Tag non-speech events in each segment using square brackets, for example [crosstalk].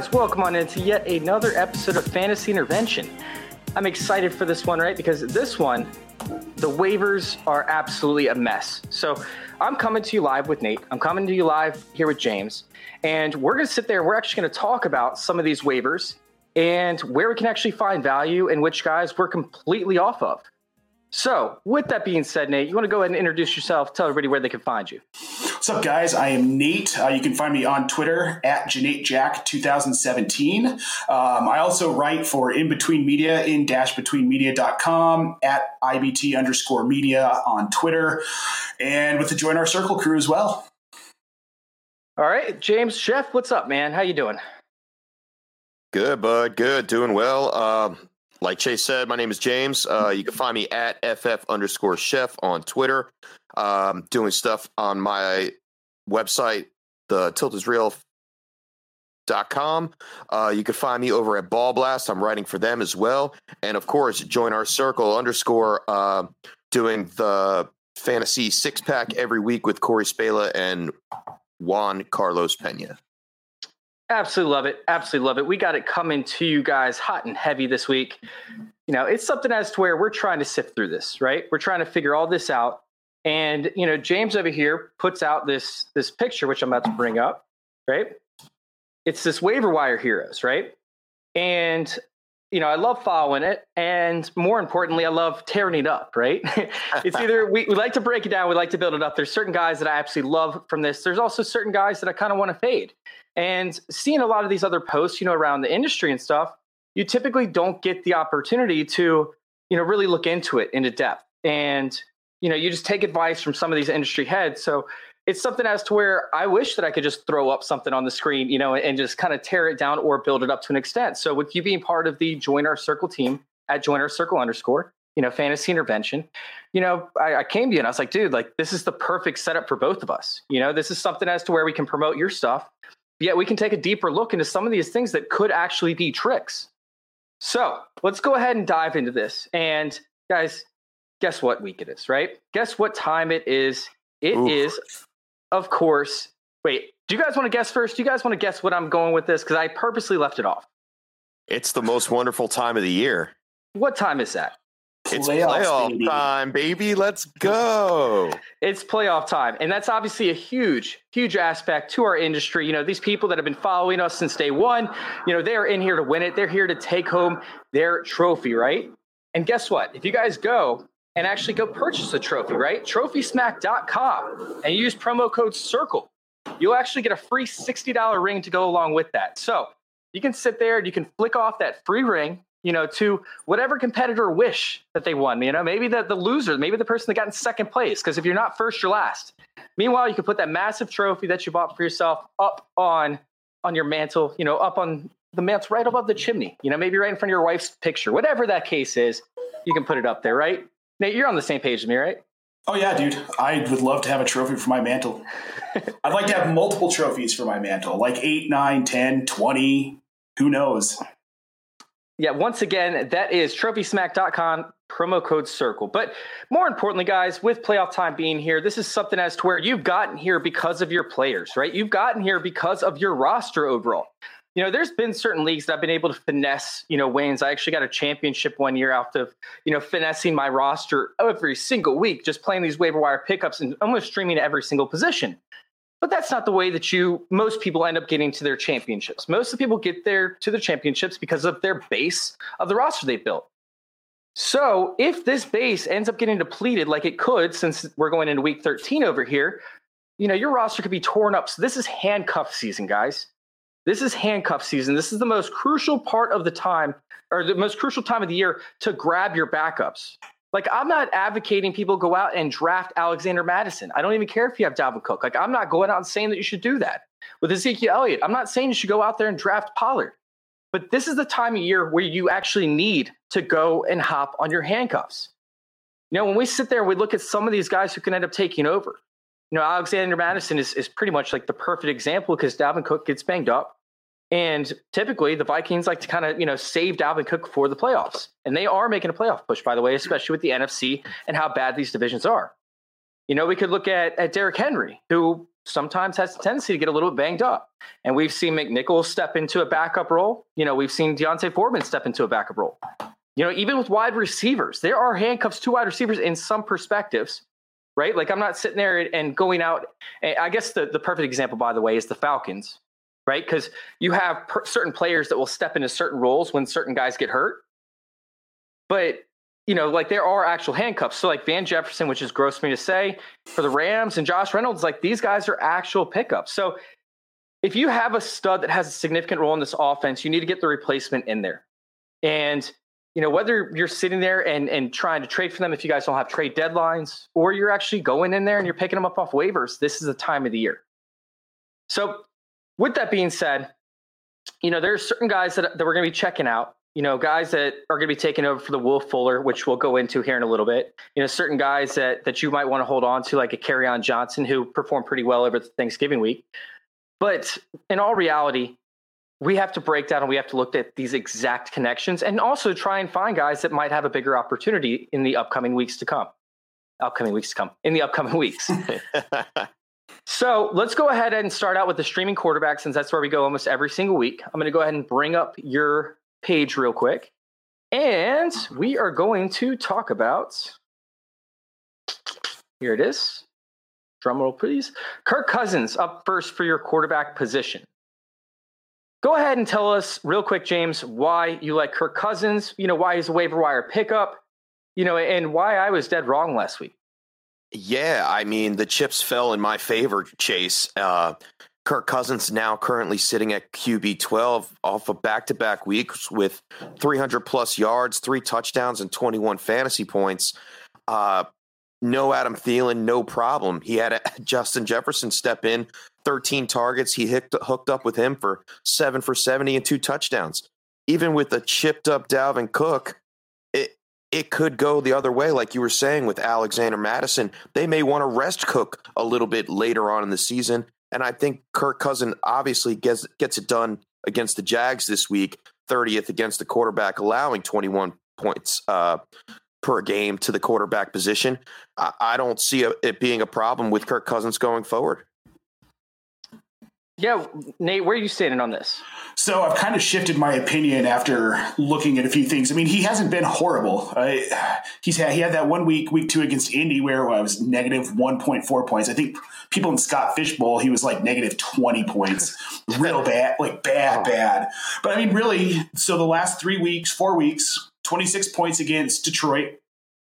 guys? Welcome on into yet another episode of Fantasy Intervention. I'm excited for this one, right? Because this one, the waivers are absolutely a mess. So I'm coming to you live with Nate. I'm coming to you live here with James. And we're going to sit there. We're actually going to talk about some of these waivers and where we can actually find value and which guys we're completely off of. So, with that being said, Nate, you want to go ahead and introduce yourself, tell everybody where they can find you. What's up, guys? I am Nate. Uh, you can find me on Twitter at JanateJack2017. Um, I also write for In Between Media in dashbetweenmedia.com at IBT underscore media on Twitter and with the Join Our Circle crew as well. All right, James Chef, what's up, man? How you doing? Good, bud. Good. Doing well. Um, like Chase said, my name is James. Uh, you can find me at FF underscore chef on Twitter. Um, doing stuff on my website, the tilt is real dot com. Uh, you can find me over at Ball Blast. I'm writing for them as well. And of course, join our circle underscore uh, doing the fantasy six pack every week with Corey Spela and Juan Carlos Pena. Absolutely love it. Absolutely love it. We got it coming to you guys hot and heavy this week. You know, it's something as to where we're trying to sift through this, right? We're trying to figure all this out. And, you know, James over here puts out this this picture, which I'm about to bring up, right? It's this waiver wire heroes, right? And you know, I love following it, and more importantly, I love tearing it up. Right? [laughs] it's either we, we like to break it down, we like to build it up. There's certain guys that I absolutely love from this. There's also certain guys that I kind of want to fade. And seeing a lot of these other posts, you know, around the industry and stuff, you typically don't get the opportunity to, you know, really look into it into depth. And you know, you just take advice from some of these industry heads. So it's something as to where I wish that I could just throw up something on the screen, you know, and just kind of tear it down or build it up to an extent. So with you being part of the Join Our Circle team at Join Our Circle underscore, you know, fantasy intervention, you know, I, I came to you and I was like, dude, like this is the perfect setup for both of us. You know, this is something as to where we can promote your stuff, yet we can take a deeper look into some of these things that could actually be tricks. So let's go ahead and dive into this. And guys, guess what week it is, right? Guess what time it is? It Oof. is of course. Wait, do you guys want to guess first? Do you guys want to guess what I'm going with this? Because I purposely left it off. It's the most wonderful time of the year. What time is that? It's Playoffs, playoff baby. time, baby. Let's go. It's playoff time. And that's obviously a huge, huge aspect to our industry. You know, these people that have been following us since day one, you know, they're in here to win it. They're here to take home their trophy, right? And guess what? If you guys go and actually go purchase a trophy, right? Trophysmack.com and use promo code CIRCLE. You'll actually get a free $60 ring to go along with that. So you can sit there and you can flick off that free ring, you know, to whatever competitor wish that they won. You know, maybe the, the loser, maybe the person that got in second place. Because if you're not first, you're last. Meanwhile, you can put that massive trophy that you bought for yourself up on on your mantle, you know, up on the mantle right above the chimney, you know, maybe right in front of your wife's picture, whatever that case is, you can put it up there, right? Nate, you're on the same page as me, right? Oh, yeah, dude. I would love to have a trophy for my mantle. [laughs] I'd like to have multiple trophies for my mantle, like 8, 9, 10, 20. Who knows? Yeah, once again, that is trophysmack.com, promo code circle. But more importantly, guys, with playoff time being here, this is something as to where you've gotten here because of your players, right? You've gotten here because of your roster overall. You know, there's been certain leagues that I've been able to finesse, you know, wins. I actually got a championship one year out of, you know, finessing my roster every single week, just playing these waiver wire pickups and almost streaming every single position. But that's not the way that you most people end up getting to their championships. Most of the people get there to the championships because of their base of the roster they built. So if this base ends up getting depleted like it could, since we're going into week 13 over here, you know, your roster could be torn up. So this is handcuff season, guys. This is handcuff season. This is the most crucial part of the time, or the most crucial time of the year to grab your backups. Like, I'm not advocating people go out and draft Alexander Mattison. I don't even care if you have Dalvin Cook. Like, I'm not going out and saying that you should do that. With Ezekiel Elliott, I'm not saying you should go out there and draft Pollard. But this is the time of year where you actually need to go and hop on your handcuffs. You know, when we sit there and we look at some of these guys who can end up taking over, you know, Alexander Mattison is, is pretty much like the perfect example because Dalvin Cook gets banged up. And typically the Vikings like to kind of, you know, save Dalvin Cook for the playoffs. And they are making a playoff push, by the way, especially with the NFC and how bad these divisions are. You know, we could look at, at Derrick Henry, who sometimes has a tendency to get a little bit banged up. And we've seen McNichols step into a backup role. You know, we've seen D'Onta Foreman step into a backup role. You know, even with wide receivers, there are handcuffs to wide receivers in some perspectives, right? Like I'm not sitting there and going out. I guess the, the perfect example, by the way, is the Falcons, right? Because you have per- certain players that will step into certain roles when certain guys get hurt. But you know, like there are actual handcuffs. So like Van Jefferson, which is gross for me to say, for the Rams and Josh Reynolds, like these guys are actual pickups. So if you have a stud that has a significant role in this offense, you need to get the replacement in there. And you know, whether you're sitting there and and trying to trade for them if you guys don't have trade deadlines, or you're actually going in there and you're picking them up off waivers, this is the time of the year. So with that being said, you know, there's certain guys that, that we're going to be checking out you know, guys that are going to be taking over for the Will Fuller, which we'll go into here in a little bit. You know, certain guys that that you might want to hold on to, like a Kerryon Johnson, who performed pretty well over the Thanksgiving week. But in all reality, we have to break down and we have to look at these exact connections and also try and find guys that might have a bigger opportunity in the upcoming weeks to come. Upcoming weeks to come. In the upcoming weeks. [laughs] [laughs] so let's go ahead and start out with the streaming quarterback since that's where we go almost every single week. I'm going to go ahead and bring up your page real quick. And we are going to talk about here it is. Drum roll, please. Kirk Cousins up first for your quarterback position. Go ahead and tell us real quick, James, why you like Kirk Cousins, you know, why he's a waiver wire pickup, you know, and why I was dead wrong last week. Yeah, I mean, the chips fell in my favor, Chase. Uh, Kirk Cousins now currently sitting at QB 12 off of back to back weeks with 300 plus yards, three touchdowns, and 21 fantasy points. Uh, no Adam Thielen, no problem. He had a, [laughs] Justin Jefferson step in, 13 targets. He hooked, hooked up with him for seven for 70 and two touchdowns. Even with a chipped up Dalvin Cook, it, could go the other way, like you were saying with Alexander Mattison. They may want to rest Cook a little bit later on in the season and I think Kirk Cousin obviously gets gets it done against the Jags this week, 30th against the quarterback, allowing 21 points uh, per game to the quarterback position. I, I don't see a, it being a problem with Kirk Cousins going forward. Yeah, Nate, where are you standing on this? So I've kind of shifted my opinion after looking at a few things. I mean, he hasn't been horrible. Uh, he's had he had that one week, week two against Indy, where I was negative one point four points. I think people in Scott Fish Bowl, he was like negative twenty points, [laughs] real bad, like bad, bad. But I mean, really, so the last three weeks, four weeks, twenty six points against Detroit,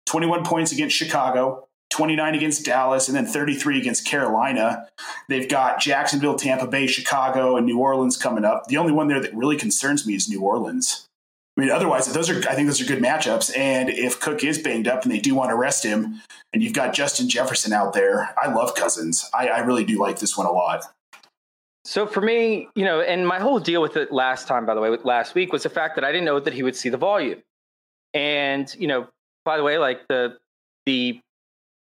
twenty one points against Chicago, 29 against Dallas, and then 33 against Carolina. They've got Jacksonville, Tampa Bay, Chicago, and New Orleans coming up. The only one there that really concerns me is New Orleans. I mean, otherwise, those are I think those are good matchups. And if Cook is banged up and they do want to rest him, and you've got Justin Jefferson out there, I love Cousins. I, I really do like this one a lot. So for me, you know, and my whole deal with it last time, by the way, last week was the fact that I didn't know that he would see the volume. And, you know, by the way, like the the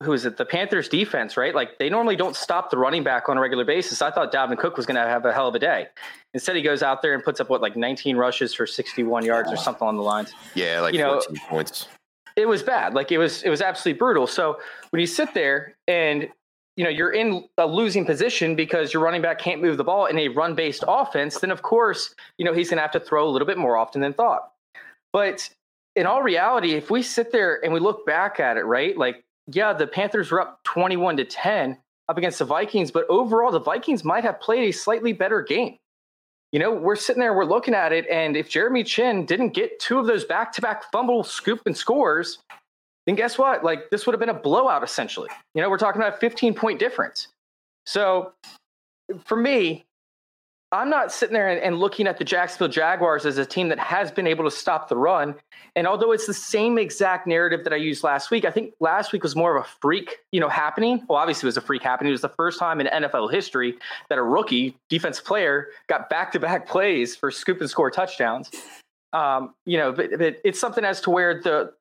who is it? The Panthers defense, right? Like they normally don't stop the running back on a regular basis. I thought Dalvin Cook was going to have a hell of a day. Instead, he goes out there and puts up what like 19 rushes for 61 yards or something on the lines. Yeah, like you know, points. It was bad. Like it was it was absolutely brutal. So when you sit there and you know you're in a losing position because your running back can't move the ball in a run based offense, then of course you know he's going to have to throw a little bit more often than thought. But in all reality, if we sit there and we look back at it, right, like yeah, the Panthers were up 21 to 10 up against the Vikings, but overall, the Vikings might have played a slightly better game. You know, we're sitting there, we're looking at it, and if Jeremy Chinn didn't get two of those back to back fumble, scoop, and scores, then guess what? Like, this would have been a blowout essentially. You know, we're talking about a 15 point difference. So for me, I'm not sitting there and, and, looking at the Jacksonville Jaguars as a team that has been able to stop the run. And although it's the same exact narrative that I used last week, I think last week was more of a freak, you know, happening. Well, obviously it was a freak happening. It was the first time in NFL history that a rookie defense player got back-to-back plays for scoop and score touchdowns. Um, you know, but, but, it's something as to where the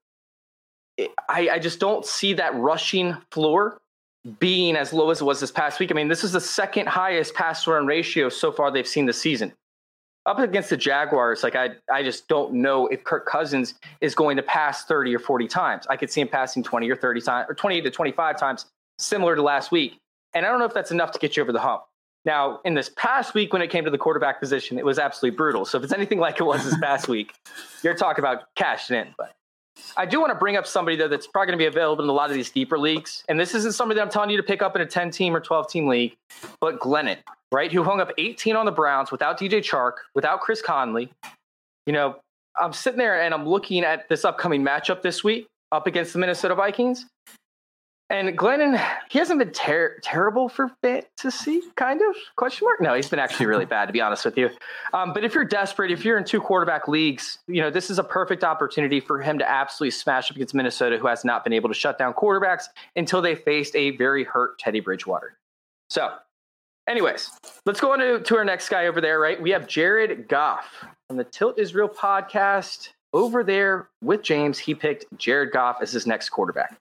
I, I just don't see that rushing floor being as low as it was this past week. I mean, this is the second highest pass run ratio so far they've seen this season. Up against the Jaguars, like I, I just don't know if Kirk Cousins is going to pass 30 or 40 times. I could see him passing 20 or 30 times, or 20 to 25 times, similar to last week. And I don't know if that's enough to get you over the hump. Now, in this past week, when it came to the quarterback position, it was absolutely brutal. So if it's anything like it was this past week, you're talking about cashing in. But I do want to bring up somebody though that's probably going to be available in a lot of these deeper leagues, and this isn't somebody that I'm telling you to pick up in a 10 team or 12 team league, but Glennon, right, who hung up 18 on the Browns without DJ Chark, without Chris Conley. You know, I'm sitting there and I'm looking at this upcoming matchup this week up against the Minnesota Vikings, and Glennon, he hasn't been ter- terrible for fantasy, kind of question mark. No, he's been actually really [laughs] bad, to be honest with you. Um, but if you're desperate, if you're in two quarterback leagues, you know this is a perfect opportunity for him to absolutely smash up against Minnesota, who has not been able to shut down quarterbacks until they faced a very hurt Teddy Bridgewater. So, anyways, let's go on to, to our next guy over there. Right, we have Jared Goff from the Tilt Is Real podcast over there with James. He picked Jared Goff as his next quarterback.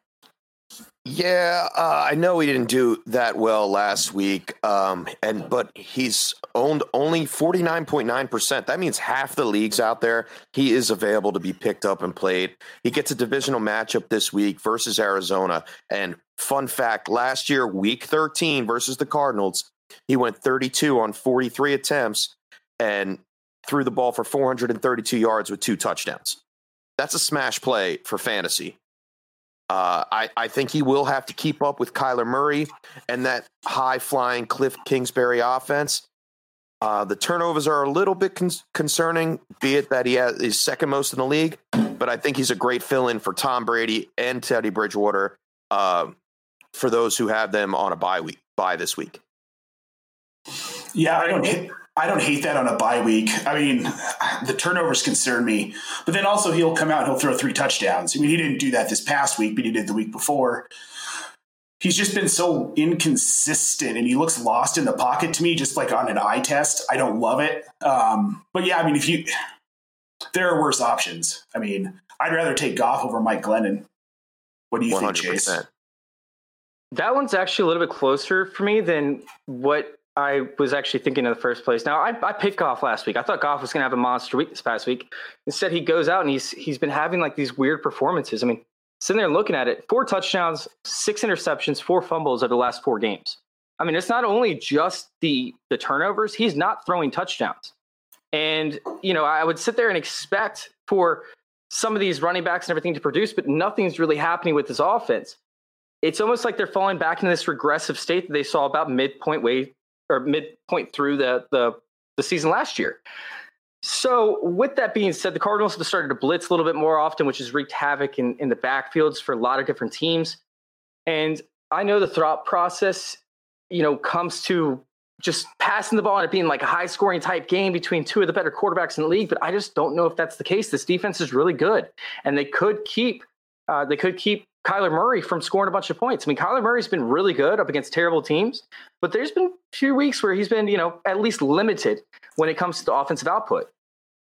Yeah, uh, I know he didn't do that well last week, um, and but he's owned only forty nine point nine percent. That means half the leagues out there he is available to be picked up and played. He gets a divisional matchup this week versus Arizona. And fun fact: last year, Week thirteen versus the Cardinals, he went thirty two on forty three attempts and threw the ball for four hundred and thirty two yards with two touchdowns. That's a smash play for fantasy. Uh, I, I think he will have to keep up with Kyler Murray and that high flying Cliff Kingsbury offense. Uh, the turnovers are a little bit con- concerning, be it that he has, is second most in the league, but I think he's a great fill in for Tom Brady and Teddy Bridgewater uh, for those who have them on a bye week, bye this week. Yeah, I don't. I don't hate that on a bye week. I mean, the turnovers concern me, but then also he'll come out and he'll throw three touchdowns. I mean, he didn't do that this past week, but he did the week before. He's just been so inconsistent and he looks lost in the pocket to me, just like on an eye test. I don't love it. Um, but yeah, I mean, if you, there are worse options. I mean, I'd rather take Goff over Mike Glennon. What do you 100%. think, Chase? That one's actually a little bit closer for me than what I was actually thinking in the first place. Now, I, I picked Goff last week. I thought Goff was going to have a monster week this past week. Instead, he goes out and he's he's been having like these weird performances. I mean, sitting there looking at it, four touchdowns, six interceptions, four fumbles over the last four games. I mean, it's not only just the the turnovers; he's not throwing touchdowns. And you know, I would sit there and expect for some of these running backs and everything to produce, but nothing's really happening with this offense. It's almost like they're falling back into this regressive state that they saw about midpoint way or midpoint through the the, the season last year. So, with that being said, the Cardinals have started to blitz a little bit more often, which has wreaked havoc in, in the backfields for a lot of different teams. And I know the thought process, you know, comes to just passing the ball and it being like a high scoring type game between two of the better quarterbacks in the league. But I just don't know if that's the case. This defense is really good, and they could keep uh, they could keep Kyler Murray from scoring a bunch of points. I mean, Kyler Murray's been really good up against terrible teams, but there's been a few weeks where he's been, you know, at least limited when it comes to the offensive output.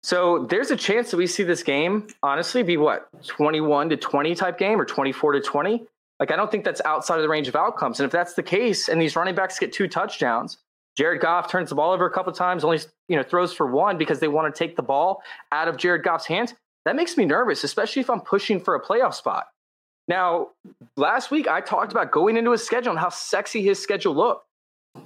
So there's a chance that we see this game honestly be what 21 to 20 type game or 24 to 20. Like I don't think that's outside of the range of outcomes. And if that's the case, and these running backs get two touchdowns, Jared Goff turns the ball over a couple times, only you know throws for one because they want to take the ball out of Jared Goff's hands. That makes me nervous, especially if I'm pushing for a playoff spot. Now, last week I talked about going into his schedule and how sexy his schedule looked.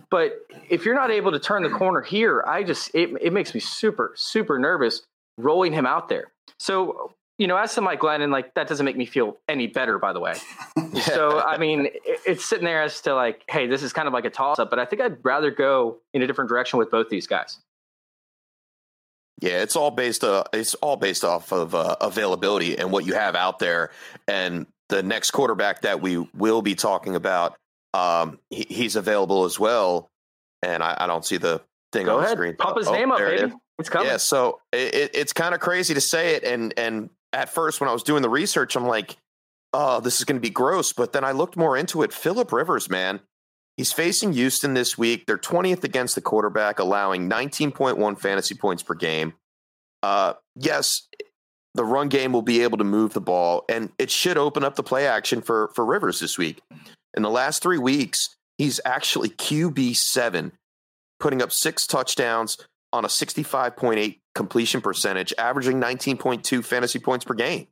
But if you're not able to turn the corner here, I just it, it makes me super super nervous rolling him out there. So you know, as to Mike Glennon, like that doesn't make me feel any better, by the way. [laughs] so I mean, it, it's sitting there as to like, hey, this is kind of like a toss up, but I think I'd rather go in a different direction with both these guys. Yeah, it's all based uh, it's all based off of uh, availability and what you have out there, and the next quarterback that we will be talking about, um, he, he's available as well, and I, I, don't see the thing Go on ahead. the screen. Pump his Oh, name up, there it baby. It's coming. Yeah, so it, it, it's kind of crazy to say it, and and at first when I was doing the research, I'm like, oh, this is going to be gross. But then I looked more into it. Philip Rivers, man, he's facing Houston this week. They're 20th against the quarterback, allowing 19.1 fantasy points per game. Uh, yes, the run game will be able to move the ball, and it should open up the play action for for Rivers this week. In the last three weeks, he's actually QB seven, putting up six touchdowns on a 65.8 completion percentage, averaging 19.2 fantasy points per game.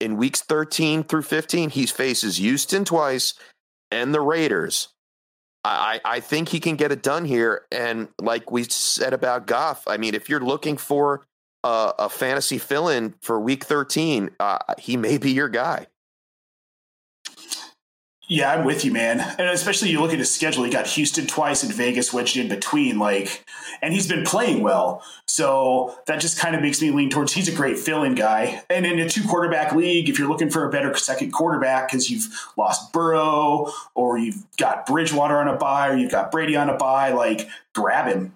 In weeks 13 through 15, he faces Houston twice and the Raiders. I, I think he can get it done here. And like we said about Goff, I mean, if you're looking for a, a fantasy fill in for week 13, uh, he may be your guy. Yeah, I'm with you, man. And especially you look at his schedule, he got Houston twice and Vegas wedged in between, like, and he's been playing well. So that just kind of makes me lean towards he's a great fill-in guy. And in a two quarterback league, if you're looking for a better second quarterback because you've lost Burrow or you've got Bridgewater on a bye or you've got Brady on a bye, like grab him.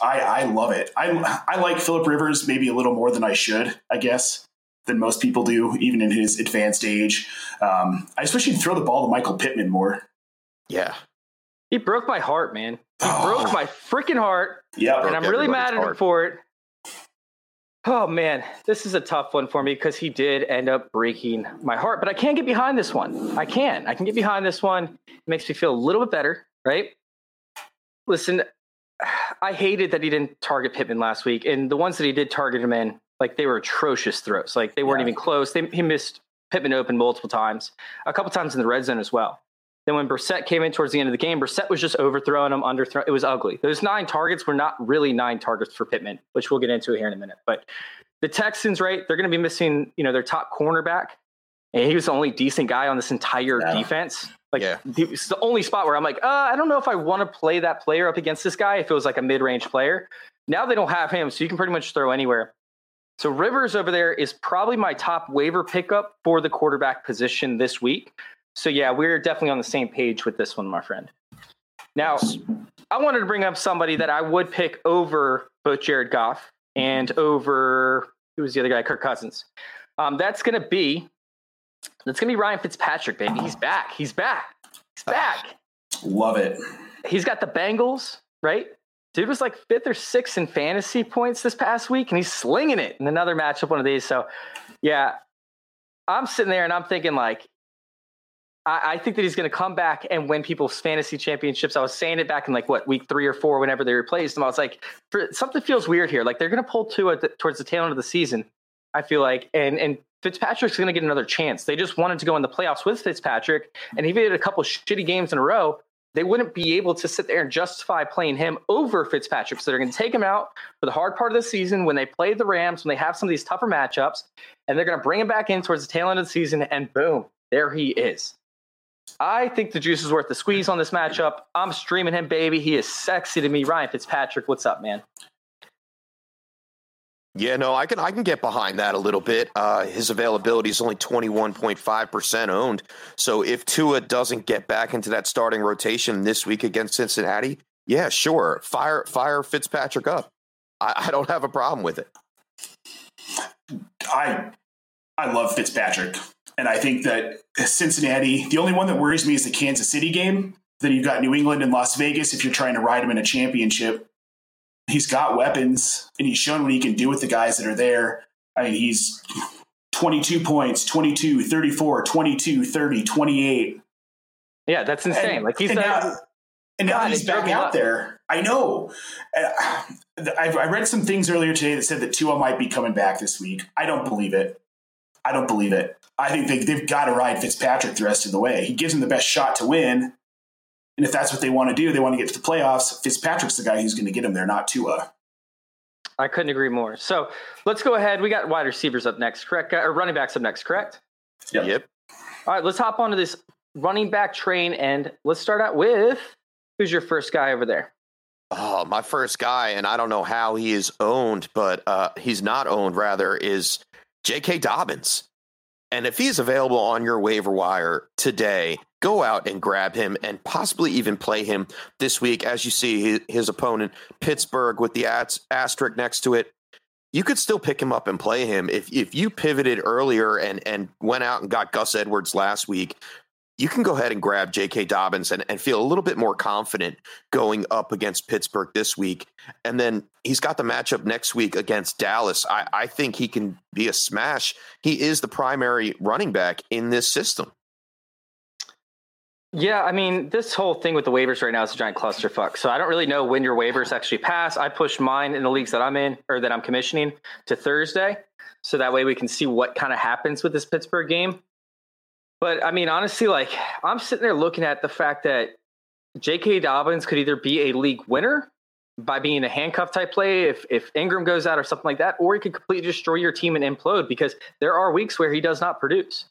I, I love it. I I like Philip Rivers maybe a little more than I should, I guess than most people do, even in his advanced age. Um, I just wish he'd throw the ball to Michael Pittman more. Yeah. He broke my heart, man. He Oh. broke my freaking heart, Yeah, and I'm really mad at him for it. Oh man, this is a tough one for me because he did end up breaking my heart, but I can't get behind this one. I can. I can get behind this one. It makes me feel a little bit better, right? Listen, I hated that he didn't target Pittman last week, and the ones that he did target him in, like they were atrocious throws. Like they weren't Yeah. even close. They, he missed Pittman open multiple times, a couple times in the red zone as well. Then when Brissett came in towards the end of the game, Brissett was just overthrowing him, underthrow. It was ugly. Those nine targets were not really nine targets for Pittman, which we'll get into here in a minute. But the Texans, right? They're going to be missing, you know, their top cornerback, and he was the only decent guy on this entire Yeah. defense. Like, Yeah. it's the only spot where I'm like, uh, I don't know if I want to play that player up against this guy if it was like a mid-range player. Now they don't have him, so you can pretty much throw anywhere. So Rivers over there is probably my top waiver pickup for the quarterback position this week. So yeah, we're definitely on the same page with this one, my friend. Now, I wanted to bring up somebody that I would pick over both Jared Goff and over who was the other guy, Kirk Cousins. Um, that's going to be that's going to be Ryan Fitzpatrick, baby. He's back. He's back. He's ah, back. love it. He's got the Bengals, right? Dude was like fifth or sixth in fantasy points this past week, and he's slinging it in another matchup, one of these. So, yeah, I'm sitting there and I'm thinking, like, I, I think that he's going to come back and win people's fantasy championships. I was saying it back in like what week three or four, whenever they replaced him. I was like, for, something feels weird here. Like they're going to pull two at the, towards the tail end of the season. I feel like, and and Fitzpatrick's going to get another chance. They just wanted to go in the playoffs with Fitzpatrick, and if he had a couple shitty games in a row, they wouldn't be able to sit there and justify playing him over Fitzpatrick. So they're going to take him out for the hard part of the season when they play the Rams, when they have some of these tougher matchups, and they're going to bring him back in towards the tail end of the season, and boom, there he is. I think the juice is worth the squeeze on this matchup. I'm streaming him, baby. He is sexy to me. Ryan Fitzpatrick, what's up, man? Yeah, no, I can I can get behind that a little bit. Uh, his availability is only twenty one point five percent owned. So if Tua doesn't get back into that starting rotation this week against Cincinnati, yeah, sure, fire fire Fitzpatrick up. I, I don't have a problem with it. I I love Fitzpatrick, and I think that Cincinnati. The only one that worries me is the Kansas City game. Then you've got New England and Las Vegas. If you're trying to ride him in a championship, he's got weapons, and he's shown what he can do with the guys that are there. I mean, he's 22 points, 22, 34, 22, 30, 28. Yeah, that's insane. And- like he's and that. now, and now God, he's back out nuts. there. I know. And uh, I, I read some things earlier today that said that Tua might be coming back this week. I don't believe it. I don't believe it. I think they, they've got to ride Fitzpatrick the rest of the way. He gives him the best shot to win. And if that's what they want to do, they want to get to the playoffs. Fitzpatrick's the guy who's going to get them there, not Tua. I couldn't agree more. So let's go ahead. We got wide receivers up next, correct? Or running backs up next, correct? Yep. Yep. All right, let's hop onto this running back train and let's start out with who's your first guy over there? Oh, my first guy, and I don't know how he is owned, but uh, he's not owned, rather, is J.K. Dobbins. And if he's available on your waiver wire today, go out and grab him and possibly even play him this week. As you see, his, opponent, Pittsburgh, with the asterisk next to it, you could still pick him up and play him. If if you pivoted earlier and and went out and got Gus Edwards last week, you can go ahead and grab J.K. Dobbins and, and feel a little bit more confident going up against Pittsburgh this week. And then he's got the matchup next week against Dallas. I, I think he can be a smash. He is the primary running back in this system. Yeah, I mean, this whole thing with the waivers right now is a giant clusterfuck. So I don't really know when your waivers actually pass. I pushed mine in the leagues that I'm in or that I'm commissioning to Thursday. So that way we can see what kind of happens with this Pittsburgh game. But I mean, honestly, like I'm sitting there looking at the fact that J.K. Dobbins could either be a league winner by being a handcuff type play if if Ingram goes out or something like that, or he could completely destroy your team and implode because there are weeks where he does not produce.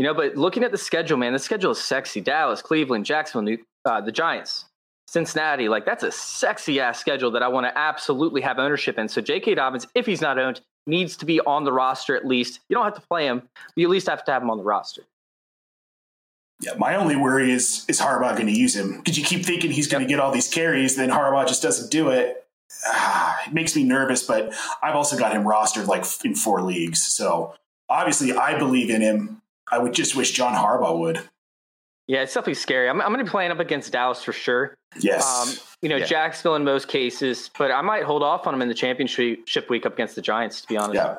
You know, but looking at the schedule, man, the schedule is sexy. Dallas, Cleveland, Jacksonville, uh, the Giants, Cincinnati. Like that's a sexy ass schedule that I want to absolutely have ownership in. So J.K. Dobbins, if he's not owned, needs to be on the roster at least. You don't have to play him, but you at least have to have him on the roster. Yeah, my only worry is is Harbaugh going to use him because you keep thinking he's going to get all these carries, then Harbaugh just doesn't do it. Ah, it makes me nervous, but I've also got him rostered like in four leagues. So obviously, I believe in him. I would just wish John Harbaugh would. Yeah, it's definitely scary. I'm, I'm going to be playing up against Dallas for sure. Yes. Um, you know, yeah. Jacksonville in most cases, but I might hold off on him in the championship week up against the Giants, to be honest. Yeah.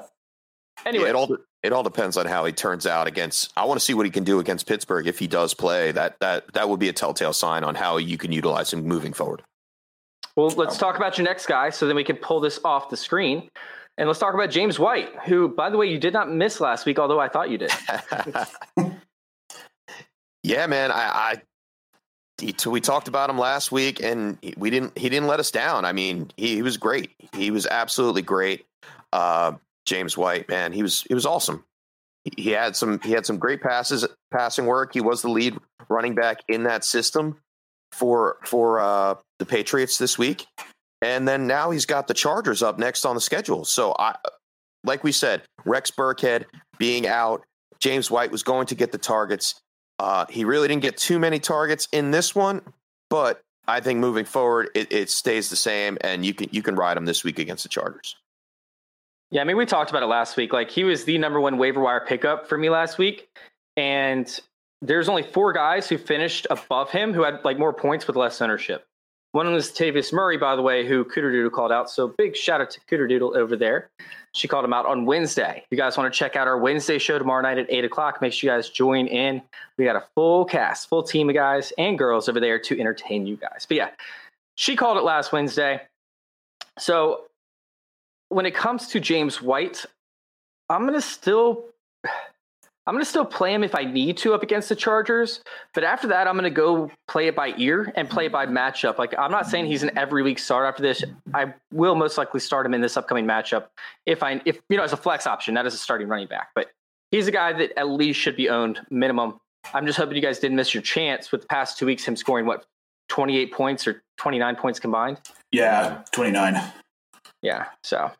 Anyway, yeah, it all it all depends on how he turns out against. I want to see what he can do against Pittsburgh if he does play. That that that would be a telltale sign on how you can utilize him moving forward. Well, let's talk about your next guy, so then we can pull this off the screen. And let's talk about James White, who, by the way, you did not miss last week, although I thought you did. [laughs] yeah, man. I, I we talked about him last week, and we didn't. He didn't let us down. I mean, he, he was great. He was absolutely great. Uh, James White, man, he was he was awesome. He, he had some he had some great passes, passing work. He was the lead running back in that system for for uh, the Patriots this week. And then now he's got the Chargers up next on the schedule. So I like we said, Rex Burkhead being out, James White was going to get the targets. Uh, he really didn't get too many targets in this one, but I think moving forward, it, it, stays the same, and you can you can ride him this week against the Chargers. Yeah, I mean, we talked about it last week. Like he was the number one waiver wire pickup for me last week, and there's only four guys who finished above him who had like more points with less ownership. One was Tavis Murray, by the way, who Cooter Doodle called out. So big shout out to Cooter Doodle over there. She called him out on Wednesday. If you guys want to check out our Wednesday show tomorrow night at 8 o'clock, make sure you guys join in. We got a full cast, full team of guys and girls over there to entertain you guys. But yeah, she called it last Wednesday. So when it comes to James White, I'm going to still I'm going to still play him if I need to up against the Chargers, but after that, I'm going to go play it by ear and play it by matchup. Like I'm not saying he's an every week start after this. I will most likely start him in this upcoming matchup if I if you know as a flex option, not as a starting running back. But he's a guy that at least should be owned minimum. I'm just hoping you guys didn't miss your chance with the past two weeks him scoring what 28 points or 29 points combined. Yeah, 29. Yeah, so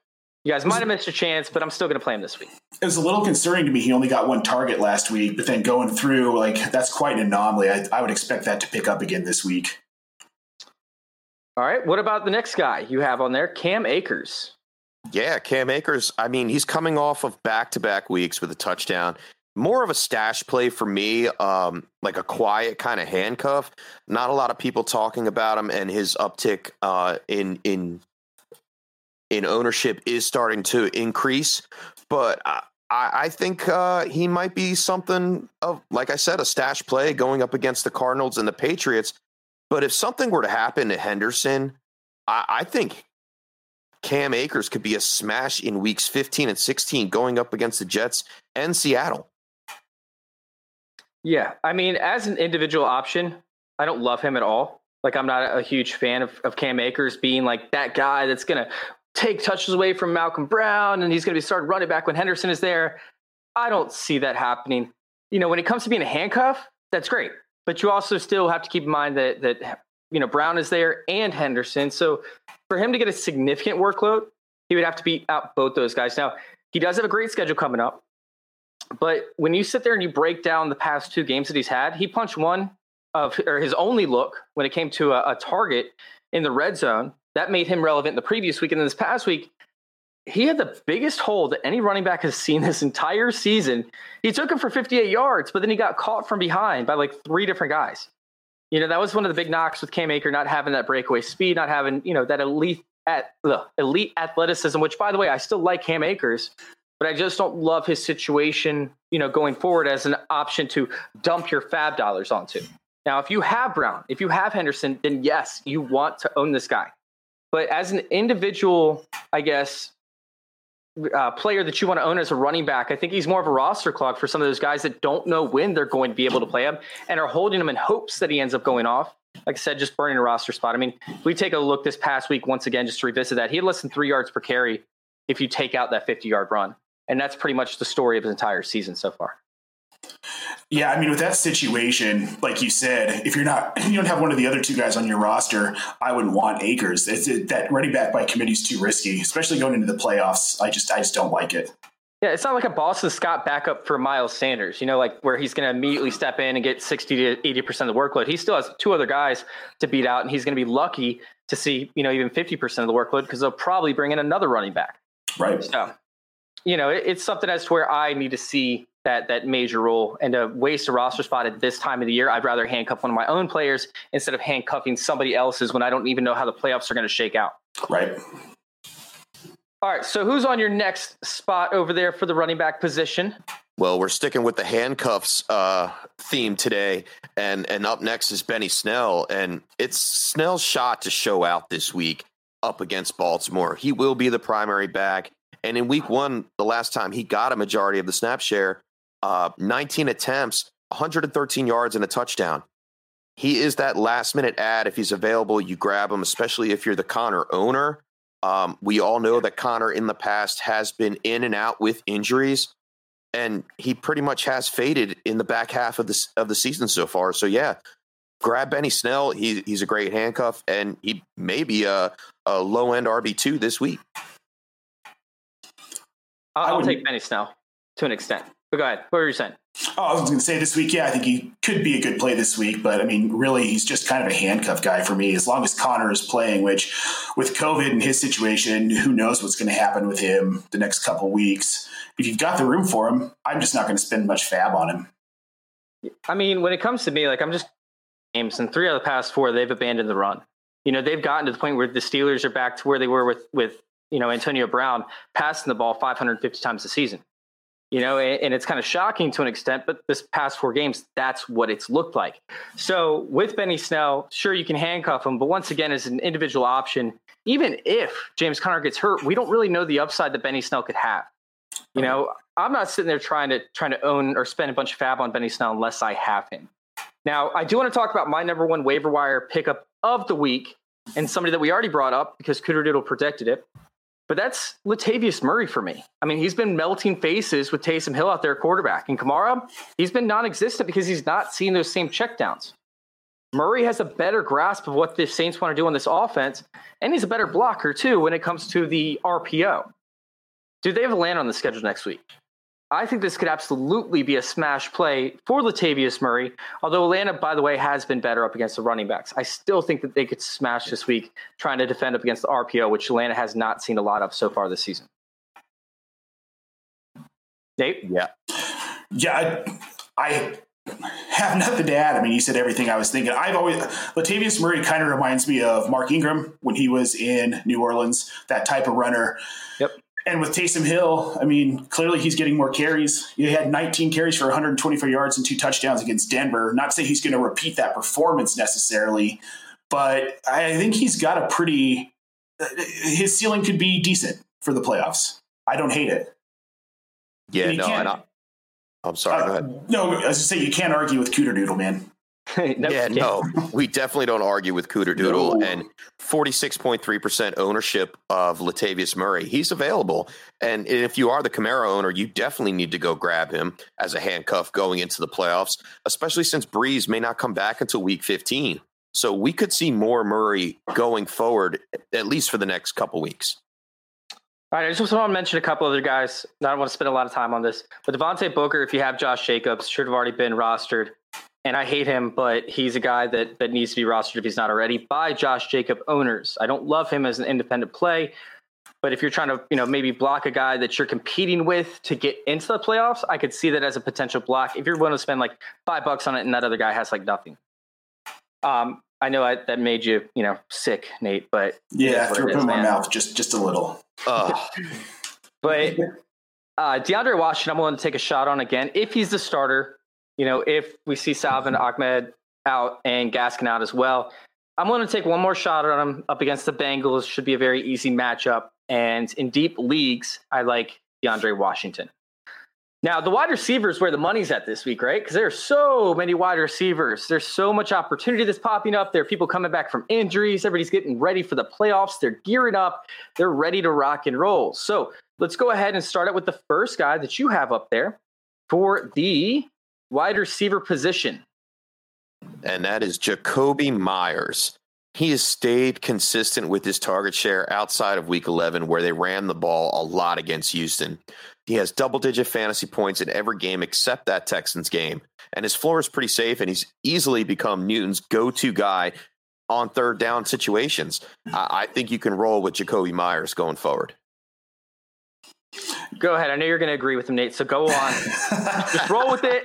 you guys might have missed a chance, but I'm still going to play him this week. It was a little concerning to me. He only got one target last week, but then going through, like, that's quite an anomaly. I, I would expect that to pick up again this week. All right. What about the next guy you have on there? Cam Akers. Yeah, Cam Akers. I mean, he's coming off of back to back weeks with a touchdown. More of a stash play for me, um, like a quiet kind of handcuff. Not a lot of people talking about him and his uptick uh, in in in ownership is starting to increase, but I, I think uh, he might be something of, like I said, a stash play going up against the Cardinals and the Patriots. But if something were to happen to Henderson, I, I think Cam Akers could be a smash in weeks 15 and 16 going up against the Jets and Seattle. Yeah. I mean, as an individual option, I don't love him at all. Like, I'm not a huge fan of, of Cam Akers being like that guy that's going to take touches away from Malcolm Brown and he's going to be starting running back when Henderson is there. I don't see that happening. You know, when it comes to being a handcuff, that's great. But you also still have to keep in mind that that you know Brown is there and Henderson. So for him to get a significant workload, he would have to beat out both those guys. Now, he does have a great schedule coming up. But when you sit there and you break down the past two games that he's had, he punched one of or his only look when it came to a, a target in the red zone. That made him relevant in the previous week. And this past week, he had the biggest hole that any running back has seen [laughs] this entire season. He took him for 58 yards, but then he got caught from behind by like three different guys. You know, that was one of the big knocks with Cam Akers not having that breakaway speed, not having, you know, that elite at the elite athleticism, which by the way, I still like Cam Akers, but I just don't love his situation, you know, going forward as an option to dump your FAAB dollars onto. Now, if you have Brown, if you have Henderson, then yes, you want to own this guy. But as an individual, I guess, uh, player that you want to own as a running back. I think he's more of a roster clog for some of those guys that don't know when they're going to be able to play him and are holding him in hopes that he ends up going off. Like I said, just burning a roster spot. I mean, we take a look this past week once again, just to revisit that. He had less than three yards per carry if you take out that 50 yard run. And that's pretty much the story of his entire season so far. Yeah, I mean, with that situation, like you said, if you're not, [clears throat] you don't have one of the other two guys on your roster, I wouldn't want Akers. It's, it, that running back by committee is too risky, especially going into the playoffs. I just, I just don't like it. Yeah, it's not like a Boston Scott backup for Miles Sanders, you know, like where he's going to immediately [sighs] step in and get 60 to 80% of the workload. He still has two other guys to beat out, and he's going to be lucky to see, you know, even 50% of the workload because they'll probably bring in another running back. Right. So, you know, it, it's something as to where I need to see that that major role and to waste a roster spot at this time of the year, I'd rather handcuff one of my own players instead of handcuffing somebody else's when I don't even know how the playoffs are going to shake out. Right. All right. So who's on your next spot over there for the running back position? Well, we're sticking with the handcuffs uh, theme today, and and up next is Benny Snell, and it's Snell's shot to show out this week up against Baltimore. He will be the primary back, and in Week One, the last time he got a majority of the snap share, uh, 19 attempts, 113 yards, and a touchdown. He is that last minute add. If he's available, you grab him, especially if you're the Conner owner. Um, we all know that Conner in the past has been in and out with injuries, and he pretty much has faded in the back half of the of the season so far. So yeah, grab Benny Snell. He, he's a great handcuff, and he may be a, a low end RB two this week. I'll, I'll take Benny Snell to an extent. But go ahead. What were you saying? Oh, I was going to say this week, yeah, I think he could be a good play this week, but I mean, really, he's just kind of a handcuff guy for me. As long as Conner is playing, which with COVID and his situation, who knows what's going to happen with him the next couple weeks. If you've got the room for him, I'm just not going to spend much FAAB on him. I mean, when it comes to me, like I'm just games and three out of the past four, they've abandoned the run. You know, they've gotten to the point where the Steelers are back to where they were with with you know Antonio Brown passing the ball 550 times a season you know, and it's kind of shocking to an extent, but this past four games, that's what it's looked like. So with Benny Snell, sure, you can handcuff him, but once again, as an individual option, even if James Conner gets hurt, we don't really know the upside that Benny Snell could have. You know, I'm not sitting there trying to trying to own or spend a bunch of FAAB on Benny Snell unless I have him. Now, I do want to talk about my number one waiver wire pickup of the week and somebody that we already brought up because Cooter Doodle predicted it. But that's Latavius Murray for me. I mean, he's been melting faces with Taysom Hill out there, quarterback. And Kamara, he's been non existent because he's not seeing those same checkdowns. Murray has a better grasp of what the Saints want to do on this offense, and he's a better blocker too when it comes to the RPO. Do they have a land on the schedule next week? I think this could absolutely be a smash play for Latavius Murray. Although Atlanta, by the way, has been better up against the running backs, I still think that they could smash this week trying to defend up against the RPO, which Atlanta has not seen a lot of so far this season. Nate? Yeah. Yeah, I, I have nothing to add. I mean, you said everything I was thinking. I've always Latavius Murray kind of reminds me of Mark Ingram when he was in New Orleans, that type of runner. Yep. And with Taysom Hill, I mean, clearly he's getting more carries. He had 19 carries for 124 yards and two touchdowns against Denver. Not to say he's going to repeat that performance necessarily, but I think he's got a pretty. His ceiling could be decent for the playoffs. I don't hate it. Yeah, no, I, I'm sorry. Uh, no, as I just say, you can't argue with Cooter Doodle, man. [laughs] yeah, no, we definitely don't argue with Cooter Doodle. No. And 46.3% ownership of Latavius Murray. He's available. And if you are the Kamara owner, you definitely need to go grab him as a handcuff going into the playoffs, especially since Brees may not come back until week 15. So we could see more Murray going forward, at least for the next couple weeks. All right, I just want to mention a couple other guys. I don't want to spend a lot of time on this, but Devontae Booker, if you have Josh Jacobs, should have already been rostered. And I hate him, but he's a guy that that needs to be rostered if he's not already by Josh Jacob owners. I don't love him as an independent play, but if you're trying to, you know, maybe block a guy that you're competing with to get into the playoffs, I could see that as a potential block. If you're willing to spend like five bucks on it, and that other guy has like nothing. Um, I know I, that made you, you know, sick, Nate, but yeah, threw it in my mouth just just a little. Uh. [laughs] but uh, DeAndre Washington, I'm willing to take a shot on again if he's the starter. You know, if we see Salvon Ahmed out and Gaskin out as well, I'm going to take one more shot on him up against the Bengals. Should be a very easy matchup. And in deep leagues, I like DeAndre Washington. Now, the wide receivers where the money's at this week, right? Because there are so many wide receivers. There's so much opportunity that's popping up. There are people coming back from injuries. Everybody's getting ready for the playoffs. They're gearing up. They're ready to rock and roll. So let's go ahead and start out with the first guy that you have up there for the wide receiver position. And that is Jakobi Meyers. He has stayed consistent with his target share outside of week 11, where they ran the ball a lot against Houston. He has double digit fantasy points in every game except that Texans game. And his floor is pretty safe, and he's easily become Newton's go to guy on third down situations. I, I think you can roll with Jakobi Meyers going forward. Go ahead. I know you're going to agree with him, Nate. So go on. [laughs] Just roll with it.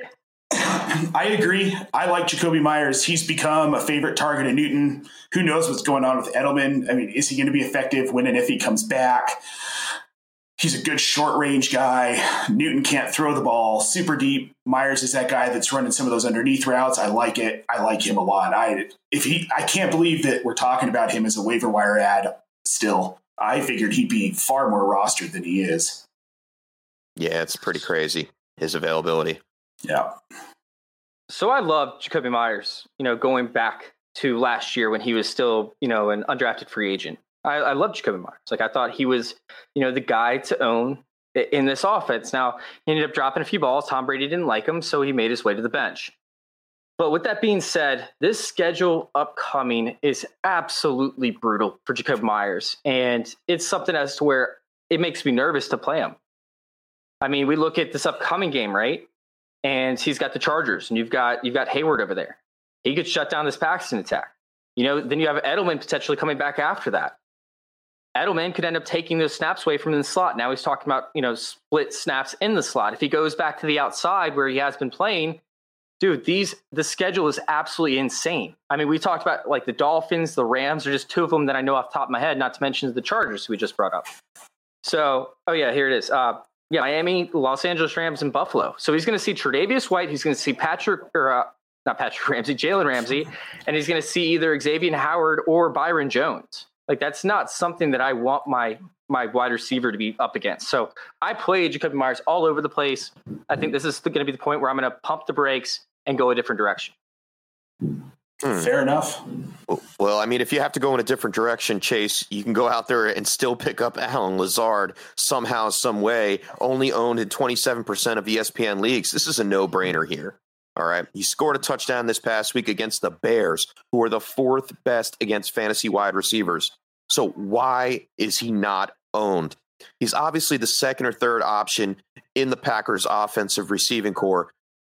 [coughs] I agree. I like Jakobi Meyers. He's become a favorite target of Newton. Who knows what's going on with Edelman? I mean, is he going to be effective when and if he comes back? He's a good short range guy. Newton can't throw the ball super deep. Meyers is that guy that's running some of those underneath routes. I like it. I like him a lot. I if he I can't believe that we're talking about him as a waiver wire add still. I figured he'd be far more rostered than he is. Yeah, it's pretty crazy his availability. Yeah. So I love Jakobi Meyers, you know, going back to last year when he was still, you know, an undrafted free agent. I, I love Jakobi Meyers. Like I thought he was, you know, the guy to own in this offense. Now he ended up dropping a few balls. Tom Brady didn't like him, so he made his way to the bench. But with that being said, this schedule upcoming is absolutely brutal for Jakob Meyers. and it's something as to where it makes me nervous to play him. I mean, we look at this upcoming game, right? And he's got the Chargers, and you've got you've got Hayward over there. He could shut down this Paxton attack. You know, then you have Edelman potentially coming back after that. Edelman could end up taking those snaps away from the slot. Now he's talking about, you know, split snaps in the slot. If he goes back to the outside where he has been playing, dude, these the schedule is absolutely insane. I mean, we talked about like the Dolphins, the Rams are just two of them that I know off the top of my head, not to mention the Chargers we just brought up. So, oh yeah, here it is. Uh, yeah, Miami, Los Angeles Rams, and Buffalo. So he's going to see Tre'Davious White. He's going to see Patrick or uh, not Patrick [laughs] Ramsey, Jalen Ramsey, and he's going to see either Xavier Howard or Byron Jones. Like that's not something that I want my my wide receiver to be up against. So I play Jakobi Meyers all over the place. I think this is going to be the point where I'm going to pump the brakes and go a different direction. Hmm. Fair enough. Well, I mean, if you have to go in a different direction, Chase, you can go out there and still pick up Allen Lazard somehow, some way. Only owned in 27% of ESPN leagues. This is a no brainer here. All right. He scored a touchdown this past week against the Bears, who are the fourth best against fantasy wide receivers. So why is he not owned? He's obviously the second or third option in the Packers offensive receiving corps,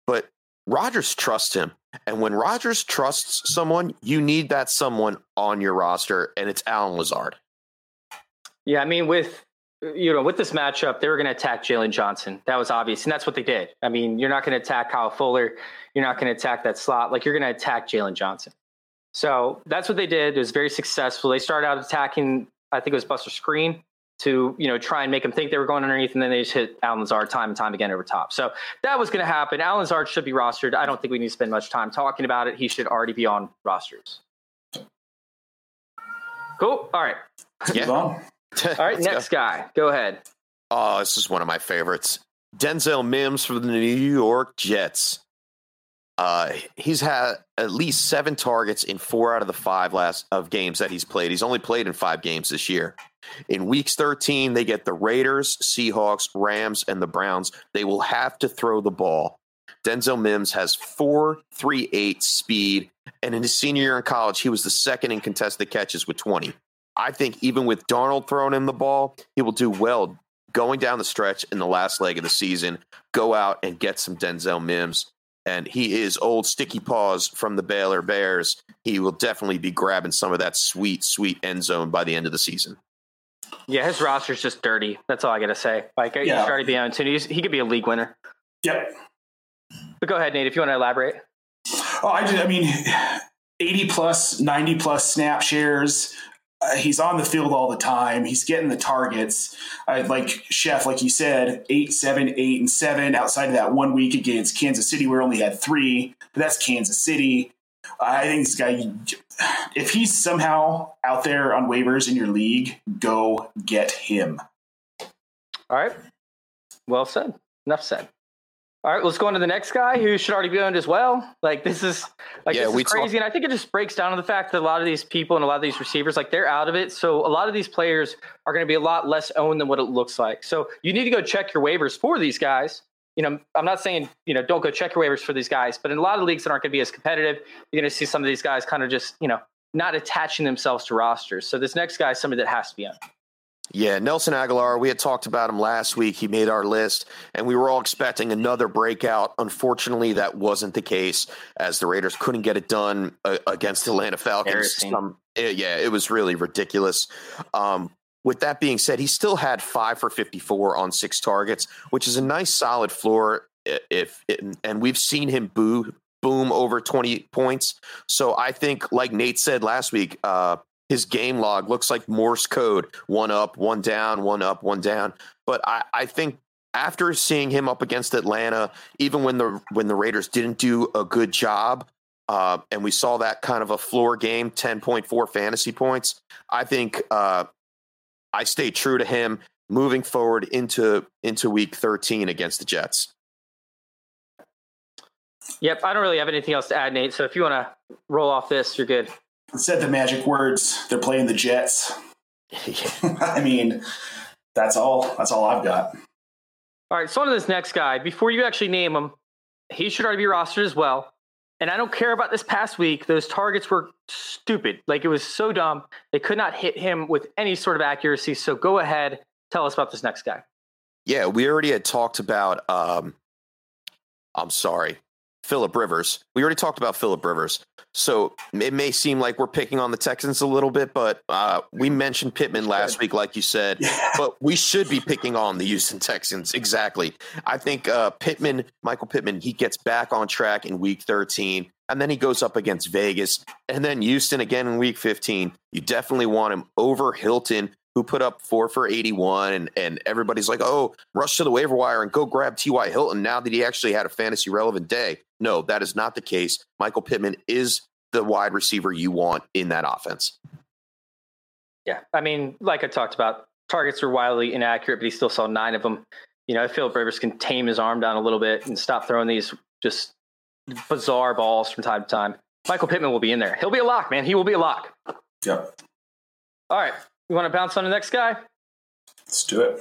but Rodgers trusts him. And when Rodgers trusts someone, you need that someone on your roster, and it's Allen Lazard. Yeah, I mean, with you know, with this matchup, they were going to attack Jaylon Johnson. That was obvious, and that's what they did. I mean, you're not going to attack Kyle Fuller. You're not going to attack that slot. Like you're going to attack Jaylon Johnson. So that's what they did. It was very successful. They started out attacking. I think it was Buster Skrine to you know try and make them think they were going underneath, and then they just hit Allen Lazard time and time again over top. So that was going to happen. Allen Lazard should be rostered. I don't think we need to spend much time talking about it. He should already be on rosters. Cool. All right. Yeah. [laughs] All right, next go. guy. Go ahead. Oh, this is one of my favorites. Denzel Mims for the New York Jets. Uh, he's had at least seven targets in four out of the five last of games that he's played. He's only played in five games this year. In weeks 13, they get the Raiders, Seahawks, Rams, and the Browns. They will have to throw the ball. Denzel Mims has four three eight speed, and in his senior year in college, he was the second in contested catches with 20. I think even with Darnold throwing him the ball, he will do well going down the stretch in the last leg of the season. Go out and get some Denzel Mims. And he is old sticky paws from the Baylor Bears. He will definitely be grabbing some of that sweet, sweet end zone by the end of the season. Yeah, his roster's just dirty. That's all I got to say. Like, yeah. he's already beyond two. He could be a league winner. Yep. But go ahead, Nate, if you want to elaborate. Oh, I, just, I mean, 80 plus, 90 plus snap shares. Uh, he's on the field all the time. He's getting the targets. Uh, like Chef, like you said, eight, seven, eight, and seven. Outside of that one week against Kansas City, where only had three, but that's Kansas City. I think this guy, if he's somehow out there on waivers in your league, go get him. All right. Well said. Enough said. All right, let's go on to the next guy who should already be owned as well. Like this is like yeah, this is crazy, talk- and I think it just breaks down to the fact that a lot of these people and a lot of these receivers, like they're out of it. So a lot of these players are going to be a lot less owned than what it looks like. So you need to go check your waivers for these guys. You know, I'm not saying you know don't go check your waivers for these guys, but in a lot of leagues that aren't going to be as competitive, you're going to see some of these guys kind of just you know not attaching themselves to rosters. So this next guy is somebody that has to be on. Yeah, Nelson Agholor, we had talked about him last week. He made our list, and we were all expecting another breakout. Unfortunately, that wasn't the case, as the Raiders couldn't get it done uh, against the Atlanta Falcons. Um, it, yeah, it was really ridiculous. Um, with that being said, he still had five for 54 on six targets, which is a nice solid floor. If and we've seen him boo boom over 20 points. So I think, like Nate said last week, uh, his game log looks like Morse code one up, one down, one up, one down. But I, I think after seeing him up against Atlanta, even when the when the Raiders didn't do a good job, uh, and we saw that kind of a floor game, ten point four fantasy points. I think uh, I stay true to him moving forward into into week thirteen against the Jets. Yep, I don't really have anything else to add, Nate. So if you want to roll off this, you're good said the magic words. They're playing the Jets. [laughs] I mean, that's all. That's all I've got. All right. So on to this next guy. Before you actually name him, he should already be rostered as well. And I don't care about this past week. Those targets were stupid. Like it was so dumb. They could not hit him with any sort of accuracy. So go ahead, tell us about this next guy. Yeah, we already had talked about. Um, I'm sorry, Philip Rivers. We already talked about Philip Rivers. So it may seem like we're picking on the Texans a little bit, but uh, we mentioned Pittman last week, like you said. Yeah. [laughs] But we should be picking on the Houston Texans. Exactly. I think uh, Pittman, Michael Pittman, he gets back on track in week 13, and then he goes up against Vegas, and then Houston again in week 15. You definitely want him over Hilton, who put up four for 81 and, and everybody's like, oh, rush to the waiver wire and go grab T.Y. Hilton now that he actually had a fantasy relevant day. No, that is not the case. Michael Pittman is the wide receiver you want in that offense. Yeah. I mean, like I talked about, targets were wildly inaccurate, but he still saw nine of them. You know, if Philip Rivers can tame his arm down a little bit and stop throwing these just bizarre balls from time to time, Michael Pittman will be in there. He'll be a lock, man. He will be a lock. Yep. All right. You want to bounce on the next guy? Let's do it.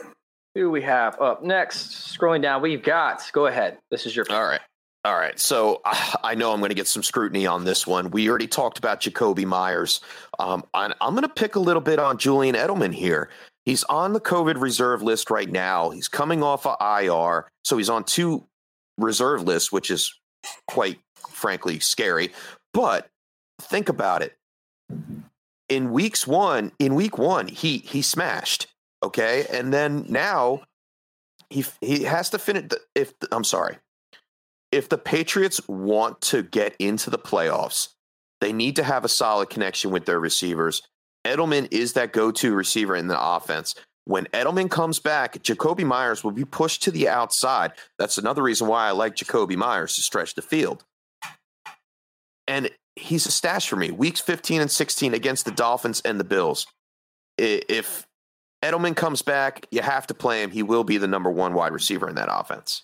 Who we have up next? Scrolling down, we've got. Go ahead. This is your. All right. All right. So [sighs] I know I'm going to get some scrutiny on this one. We already talked about Jakobi Meyers. Um, I'm, I'm going to pick a little bit on Julian Edelman here. He's on the COVID reserve list right now. He's coming off of IR. So he's on two reserve lists, which is quite frankly scary. But think about it in weeks one, in week one, he he smashed. Okay, and then now he he has to finish. The, if I'm sorry, if the Patriots want to get into the playoffs, they need to have a solid connection with their receivers. Edelman is that go-to receiver in the offense. When Edelman comes back, Jakobi Meyers will be pushed to the outside. That's another reason why I like Jakobi Meyers to stretch the field. And he's a stash for me. Weeks 15 and 16 against the Dolphins and the Bills. If Edelman comes back, you have to play him. He will be the number one wide receiver in that offense.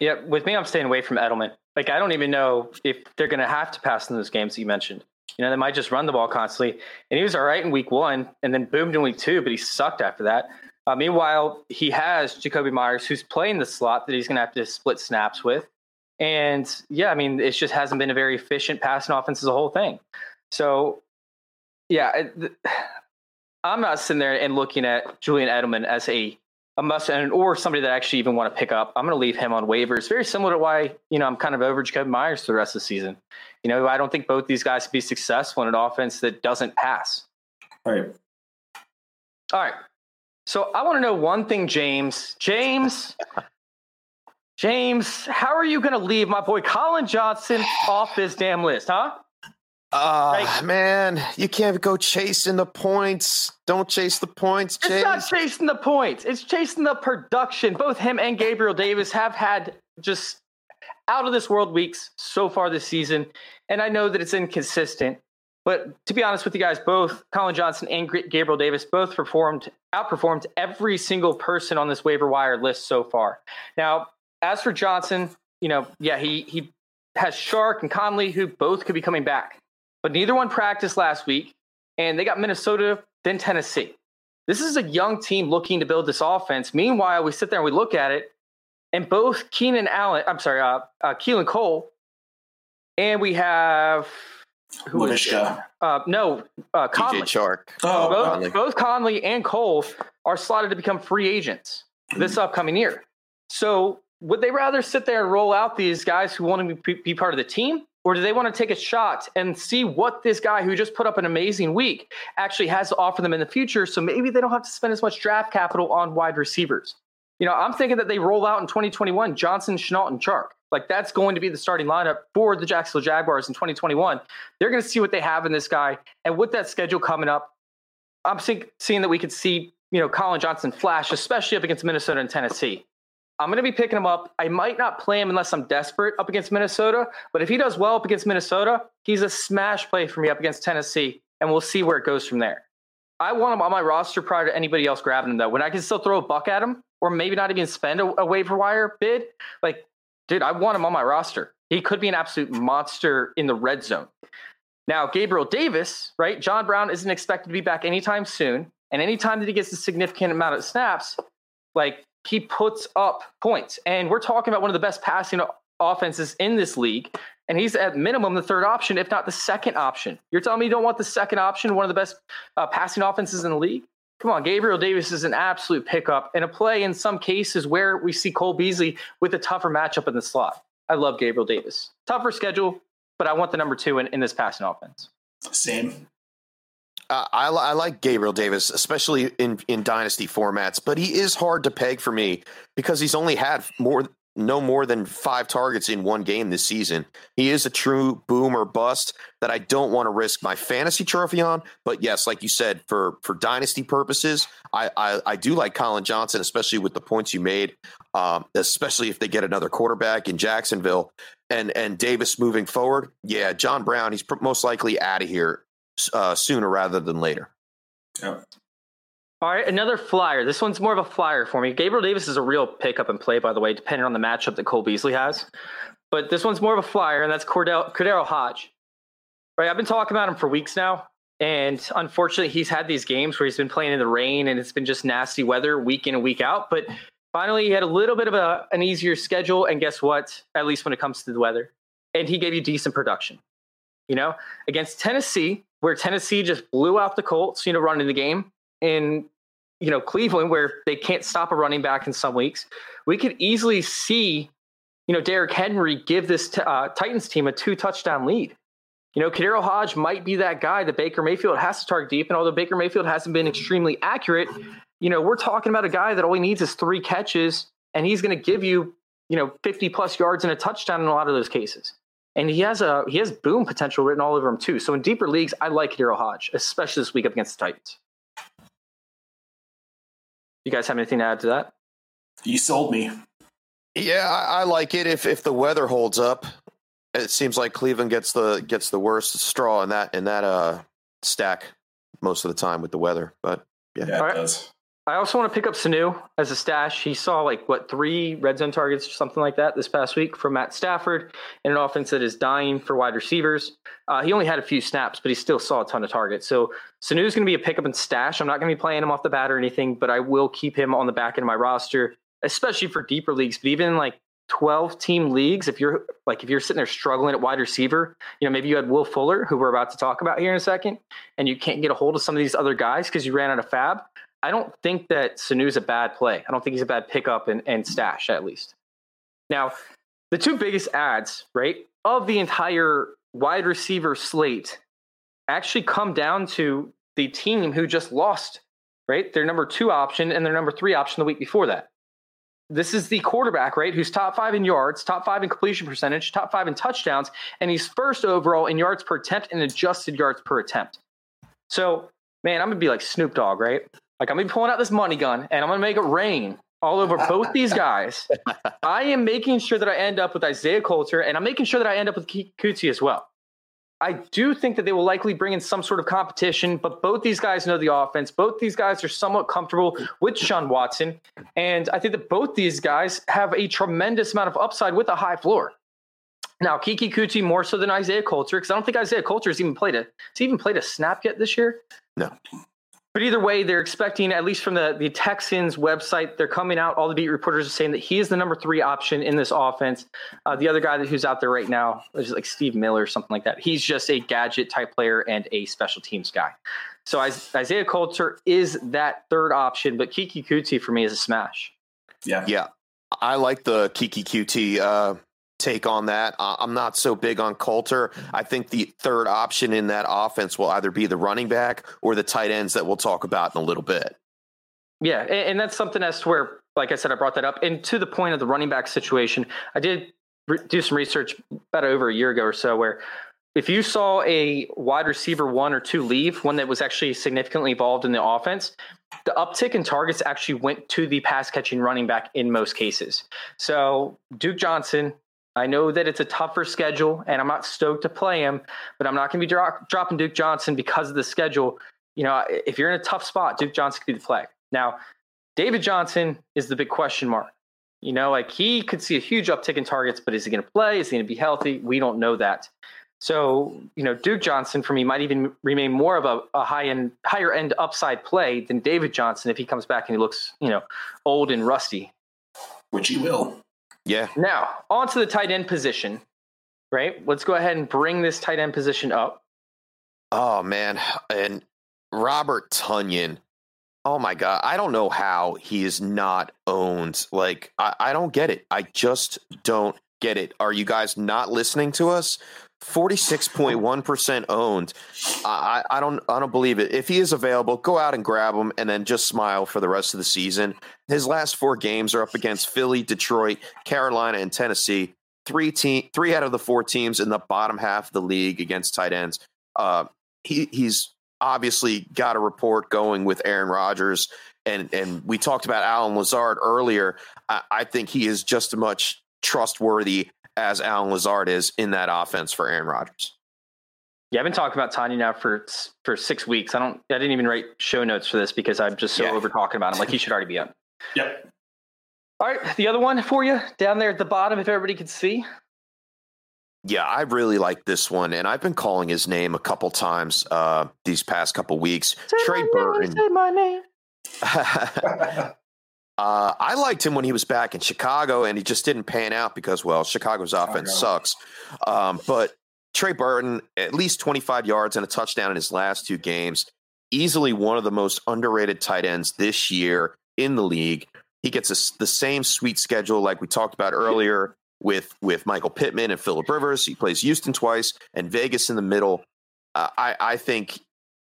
Yeah, with me, I'm staying away from Edelman. Like, I don't even know if they're going to have to pass in those games that you mentioned. You know, they might just run the ball constantly. And he was all right in week one and then boomed in week two, but he sucked after that. Uh, meanwhile, he has Jakobi Meyers, who's playing the slot that he's going to have to split snaps with. And yeah, I mean, it just hasn't been a very efficient passing offense as a whole thing. So Yeah, [sighs] I'm not sitting there and looking at Julian Edelman as a a must and or somebody that I actually even want to pick up. I'm going to leave him on waivers. Very similar to why you know I'm kind of over Jacob Meyers for the rest of the season. You know, I don't think both these guys can be successful in an offense that doesn't pass. All right. All right. So I want to know one thing, James. James. James, how are you going to leave my boy Collin Johnson off this damn list, huh? Ah, uh, man, you can't go chasing the points. Don't chase the points, James. It's not chasing the points. It's chasing the production. Both him and Gabriel Davis have had just out of this world weeks so far this season. And I know that it's inconsistent. But to be honest with you guys, both Collin Johnson and Gabriel Davis both performed, outperformed every single person on this waiver wire list so far. Now, as for Johnson, you know, yeah, he he has Chark and Conley who both could be coming back but neither one practiced last week. And they got Minnesota, then Tennessee. This is a young team looking to build this offense. Meanwhile, we sit there and we look at it, and both Keenan Allen, I'm sorry, uh, uh, Keelan Cole, and we have who Laviska. Uh, no, uh, Conley. Chark. Oh, both, Conley. both Conley and Cole are slotted to become free agents this upcoming year. So, would they rather sit there and roll out these guys who want to be, be part of the team, or do they want to take a shot and see what this guy who just put up an amazing week actually has to offer them in the future? So maybe they don't have to spend as much draft capital on wide receivers. You know, I'm thinking that they roll out in 2021 Johnson, Shenault, and Chark. Like that's going to be the starting lineup for the Jacksonville Jaguars in 2021. They're going to see what they have in this guy, and with that schedule coming up, I'm seeing that we could see you know Collin Johnson flash, especially up against Minnesota and Tennessee. I'm going to be picking him up. I might not play him unless I'm desperate up against Minnesota, but if he does well up against Minnesota, he's a smash play for me up against Tennessee, and we'll see where it goes from there. I want him on my roster prior to anybody else grabbing him, though. When I can still throw a buck at him, or maybe not even spend a, a waiver wire bid, like, dude, I want him on my roster. He could be an absolute monster in the red zone. Now, Gabriel Davis, right? John Brown isn't expected to be back anytime soon. And anytime that he gets a significant amount of snaps, like he puts up points. And we're talking about one of the best passing offenses in this league. And he's at minimum the third option, if not the second option. You're telling me you don't want the second option, one of the best uh, passing offenses in the league? Come on, Gabriel Davis is an absolute pickup and a play in some cases where we see Cole Beasley with a tougher matchup in the slot. I love Gabriel Davis. Tougher schedule, but I want the number two in, in this passing offense. Same. Uh, I, I, like Gabriel Davis, especially in, in dynasty formats, but he is hard to peg for me because he's only had more no more than five targets in one game this season. He is a true boom or bust that I don't want to risk my fantasy trophy on. But yes, like you said, for for dynasty purposes, I I, I do like Collin Johnson, especially with the points you made, um, especially if they get another quarterback in Jacksonville and and Davis moving forward. Yeah, John Brown, he's most likely out of here uh, sooner rather than later. Yeah. All right, another flyer. This one's more of a flyer for me. Gabriel Davis is a real pickup and play, by the way, depending on the matchup that Cole Beasley has. But this one's more of a flyer, and that's Cordell, Cordero Hodge. Right, I've been talking about him for weeks now, and unfortunately, he's had these games where he's been playing in the rain, and it's been just nasty weather week in and week out. But finally, he had a little bit of a, an easier schedule, and guess what? At least when it comes to the weather, and he gave you decent production. You know, against Tennessee, where Tennessee just blew out the Colts, you know, running the game in, you know, Cleveland, where they can't stop a running back in some weeks, we could easily see, you know, Derrick Henry give this t- uh, Titans team a two touchdown lead. You know, Cordero Hodge might be that guy that Baker Mayfield has to target deep. And although Baker Mayfield hasn't been extremely accurate, you know, we're talking about a guy that all he needs is three catches and he's going to give you, you know, 50 plus yards and a touchdown in a lot of those cases and he has a he has boom potential written all over him too. So in deeper leagues, I like Daryl Hodge, especially this week up against the Titans. You guys have anything to add to that? You sold me. Yeah, I, I like it if if the weather holds up. It seems like Cleveland gets the gets the worst straw in that in that uh stack most of the time with the weather. But yeah, yeah it right. does. I also want to pick up Sanu as a stash. He saw like what three red zone targets or something like that this past week from Matt Stafford in an offense that is dying for wide receivers. Uh, he only had a few snaps, but he still saw a ton of targets. So Sanu is going to be a pickup and stash. I'm not going to be playing him off the bat or anything, but I will keep him on the back end of my roster, especially for deeper leagues. But even like 12 team leagues, if you're like if you're sitting there struggling at wide receiver, you know, maybe you had Will Fuller, who we're about to talk about here in a second, and you can't get a hold of some of these other guys because you ran out of FAAB. I don't think that Sanu's a bad play. I don't think he's a bad pickup and, and stash at least. Now, the two biggest adds, right, of the entire wide receiver slate actually come down to the team who just lost, right? Their number two option and their number three option the week before that. This is the quarterback, right? Who's top five in yards, top five in completion percentage, top five in touchdowns, and he's first overall in yards per attempt and adjusted yards per attempt. So, man, I'm gonna be like Snoop Dogg, right? Like I'm gonna be pulling out this money gun and I'm gonna make it rain all over both these guys. [laughs] I am making sure that I end up with Isaiah Coulter, and I'm making sure that I end up with Coutee as well. I do think that they will likely bring in some sort of competition, but both these guys know the offense. Both these guys are somewhat comfortable with Sean Watson. And I think that both these guys have a tremendous amount of upside with a high floor. Now, Coutee more so than Isaiah Coulter, because I don't think Isaiah Coulter has even played a has even played a snap yet this year. No. But either way, they're expecting, at least from the, the Texans website, they're coming out. All the beat reporters are saying that he is the number three option in this offense. Uh, the other guy that, who's out there right now is like Steve Miller or something like that. He's just a gadget type player and a special teams guy. So Isaiah Coulter is that third option, but Keke Coutee for me is a smash. Yeah. Yeah. I like the Keke Coutee uh, take on that. I'm not so big on Coulter. I think the third option in that offense will either be the running back or the tight ends that we'll talk about in a little bit. Yeah, and, that's something as to where, like I said, I brought that up. And to the point of the running back situation, I did do some research about over a year ago or so where if you saw a wide receiver one or two leave, one that was actually significantly involved in the offense, the uptick in targets actually went to the pass catching running back in most cases. So Duke Johnson I know that it's a tougher schedule, and I'm not stoked to play him, but I'm not going to be dro- dropping Duke Johnson because of the schedule. You know, if you're in a tough spot, Duke Johnson could be the flag. Now, David Johnson is the big question mark. You know, like he could see a huge uptick in targets, but is he going to play? Is he going to be healthy? We don't know that. So, you know, Duke Johnson for me might even remain more of a, a high end, higher end upside play than David Johnson if he comes back and he looks, you know, old and rusty. Which he will. Yeah. Now, on to the tight end position, right? Let's go ahead and bring this tight end position up. Oh, man. And Robert Tonyan. Oh, my God. I don't know how he is not owned. Like, I, I don't get it. I just don't get it. Are you guys not listening to us? 46.1% owned. I, I don't I don't believe it. If he is available, go out and grab him and then just smile for the rest of the season. His last four games are up against Philly, Detroit, Carolina, and Tennessee. Three team three out of the four teams in the bottom half of the league against tight ends. Uh, he he's obviously got a report going with Aaron Rodgers. And and we talked about Allen Lazard earlier. I, I think he is just as much trustworthy as Allen Lazard is in that offense for Aaron Rodgers. Yeah, I've been talking about Tonyan now for for six weeks. I don't. I didn't even write show notes for this because I'm just so yeah. over talking about him. Like he should already be up. [laughs] Yep. All right, the other one for you down there at the bottom, if everybody could see. Yeah, I really like this one, and I've been calling his name a couple times uh, these past couple weeks. Say Trey Burton. Name, say my name. [laughs] [laughs] Uh, I liked him when he was back in Chicago, and he just didn't pan out because, well, Chicago's offense sucks. Um, but Trey Burton, at least 25 yards and a touchdown in his last two games, easily one of the most underrated tight ends this year in the league. He gets a, the same sweet schedule like we talked about earlier with with Michael Pittman and Philip Rivers. He plays Houston twice and Vegas in the middle. Uh, I I think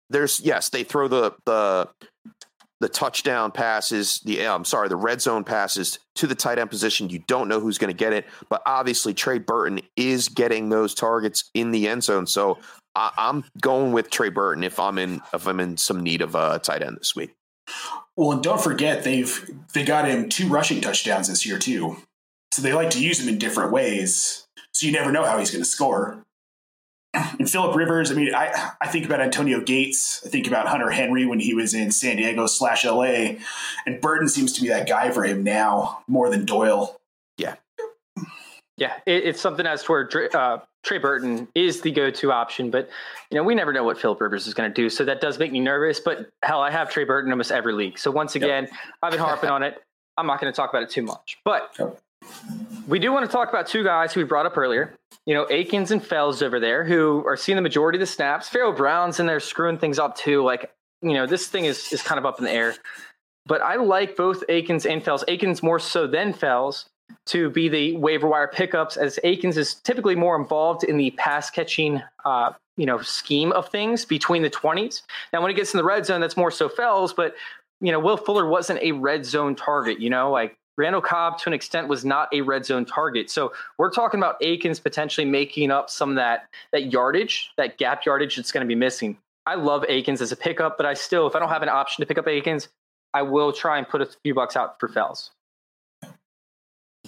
there's yes they throw the the the touchdown passes, the eh, I'm sorry, the red zone passes to the tight end position. You don't know who's going to get it, but obviously Trey Burton is getting those targets in the end zone. So I, am going with Trey Burton if I'm in if I'm in some need of a tight end this week. Well, and don't forget they've they got him two rushing touchdowns this year too. So they like to use him in different ways. So you never know how he's going to score [sighs] and Philip Rivers, I mean, I, I think about Antonio Gates. I think about Hunter Henry when he was in San Diego slash LA. And Burton seems to be that guy for him now more than Doyle. Yeah. Yeah. It, it's something as to where uh, Trey Burton is the go to option. But, you know, we never know what Philip Rivers is going to do. So that does make me nervous. But hell, I have Trey Burton almost every league. So once again, yep. I've been harping on it. I'm not going to talk about it too much. But. Yep we do want to talk about two guys who we brought up earlier. You know, Akins and Fells over there, who are seeing the majority of the snaps. Pharaoh Brown's in there screwing things up too. Like, you know, this thing is is kind of up in the air. But I like both Akins and Fells. Akins more so than Fells to be the waiver wire pickups, as Akins is typically more involved in the pass catching, uh, you know, scheme of things between the twenties. Now, when it gets in the red zone, that's more so Fells. But you know, Will Fuller wasn't a red zone target. You know, like Randall Cobb to an extent was not a red zone target. So we're talking about Akins potentially making up some of that that yardage, that gap yardage that's going to be missing. I love Akins as a pickup, but I still, if I don't have an option to pick up Akins, I will try and put a few bucks out for Fells.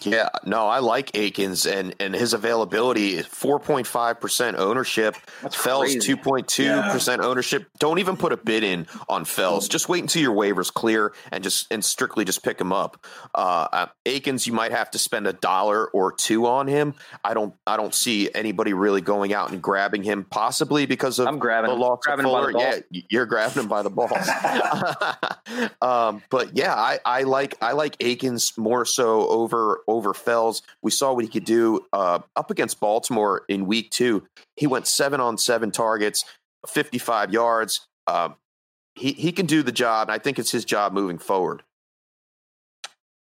Yeah, no, I like Akins and and his availability four point five percent ownership. That's Fells two point two percent ownership. Don't even put a bid in on Fells. Just wait until your waivers clear and just and strictly just pick him up. Uh, uh, Akins, you might have to spend a dollar or two on him. I don't I don't see anybody really going out and grabbing him, possibly because of I'm grabbing the him. loss Grabbing of him by the Fuller. Yeah, you're grabbing him by the balls. [laughs] [laughs] um, but yeah, I, I like I like Akins more so over over Fells. We saw what he could do uh, up against Baltimore in Week Two. He went seven on seven targets, fifty five yards. Um, he he can do the job, and I think it's his job moving forward.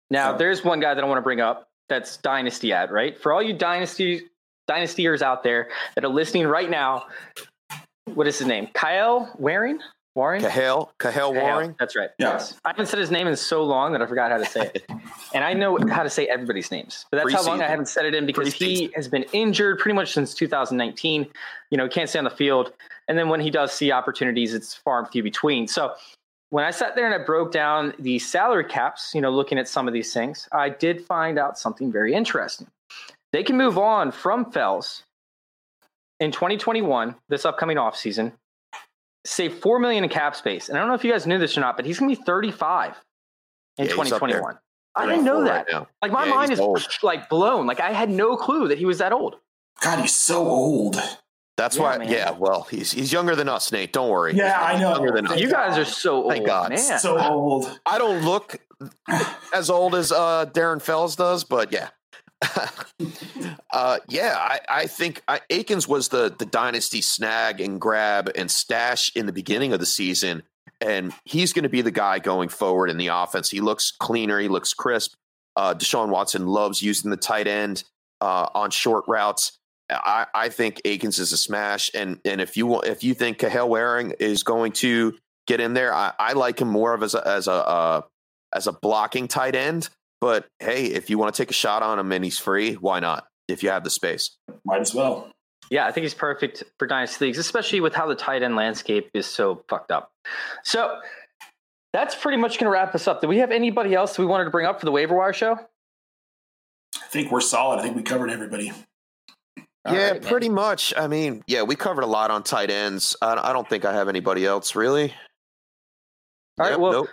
Now, there's one guy that I want to bring up that's dynasty add, right? For all you dynasty dynastyers out there that are listening right now, what is his name? Kyle Warring? Warren? Cahill Cahill Cahill, Warring. That's right. Yeah. Yes. I haven't said his name in so long that I forgot how to say it. [laughs] and I know how to say everybody's names. But that's how long I haven't said it in because he has been injured pretty much since 2019. You know, he can't stay on the field. And then when he does see opportunities, it's far and few between. So when I sat there and I broke down the salary caps, you know, looking at some of these things, I did find out something very interesting. They can move on from Fells in 2021, this upcoming offseason, save four million in cap space. And I don't know if you guys knew this or not, but he's gonna be 35 in Yeah, he's up there. 2021. I didn't know that. right. Like my Yeah, mind is old. like blown. Like I had no clue that he was that old. God, he's so old. That's Yeah, why. man. Yeah, well, he's he's younger than us, Nate. Don't worry. Yeah, I know. Younger than us. You guys are so old, Thank God. man. So old. I don't look [sighs] as old as uh, Darren Fells does, but yeah. Uh, yeah, I, I think I, Akins was the the dynasty snag and grab and stash in the beginning of the season, and he's going to be the guy going forward in the offense. He looks cleaner, he looks crisp. Uh, Deshaun Watson loves using the tight end uh, on short routes. I, I think Akins is a smash, and and if you if you think Cahill Warring is going to get in there, I, I like him more of as a as a uh, as a blocking tight end. But hey, if you want to take a shot on him and he's free, why not? If you have the space. Might as well. Yeah, I think he's perfect for dynasty leagues, especially with how the tight end landscape is so fucked up. So that's pretty much going to wrap us up. Do we have anybody else we wanted to bring up for the waiver wire show? I think we're solid. I think we covered everybody. All yeah, right, man. pretty much. I mean, yeah, we covered a lot on tight ends. I, I don't think I have anybody else really. All right, Yep, well, nope.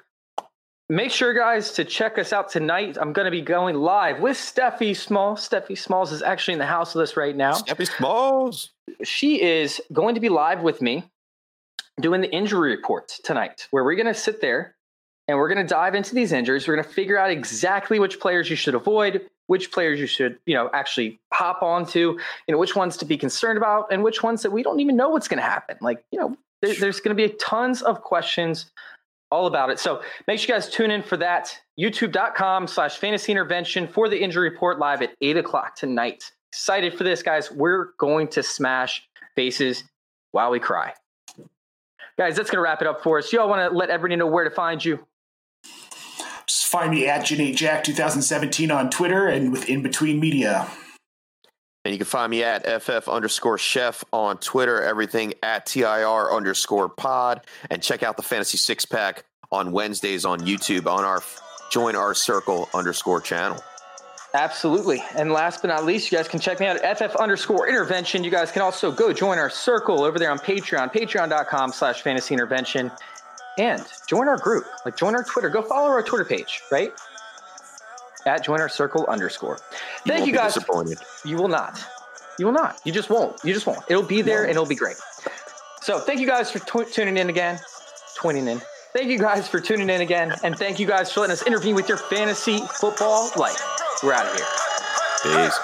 Make sure, guys, to check us out tonight. I'm going to be going live with Steffi Smalls. Steffi Smalls is actually in the house with us right now. Steffi Smalls. She is going to be live with me doing the injury report tonight, where we're going to sit there and we're going to dive into these injuries. We're going to figure out exactly which players you should avoid, which players you should, you know, actually hop onto, you know, which ones to be concerned about, and which ones that we don't even know what's going to happen. Like, you know, there's going to be tons of questions all about it. So make sure you guys tune in for that. YouTube.com slash fantasy intervention for the injury report live at eight o'clock tonight. Excited for this, guys. We're going to smash faces while we cry. Guys, that's going to wrap it up for us. Y'all want to let everybody know where to find you? Just find me at Janae Jack 2017 on Twitter and with In Between Media. And you can find me at FF underscore chef on Twitter, everything at TIR underscore pod. And check out the Fantasy Six Pack on Wednesdays on YouTube on our Join Our Circle underscore channel. Absolutely. And last but not least, you guys can check me out at FF underscore intervention. You guys can also go join our circle over there on Patreon, patreon.com slash fantasy intervention. And join our group. Like join our Twitter. Go follow our Twitter page, right? At join our circle underscore. Thank you guys. Disappointed. You will not. You will not. You just won't. You just won't. It'll be there and it'll be great. So thank you guys for tu- tuning in again. Tuning in. Thank you guys for tuning in again. And thank you guys for letting us intervene with your fantasy football life. We're out of here. Peace.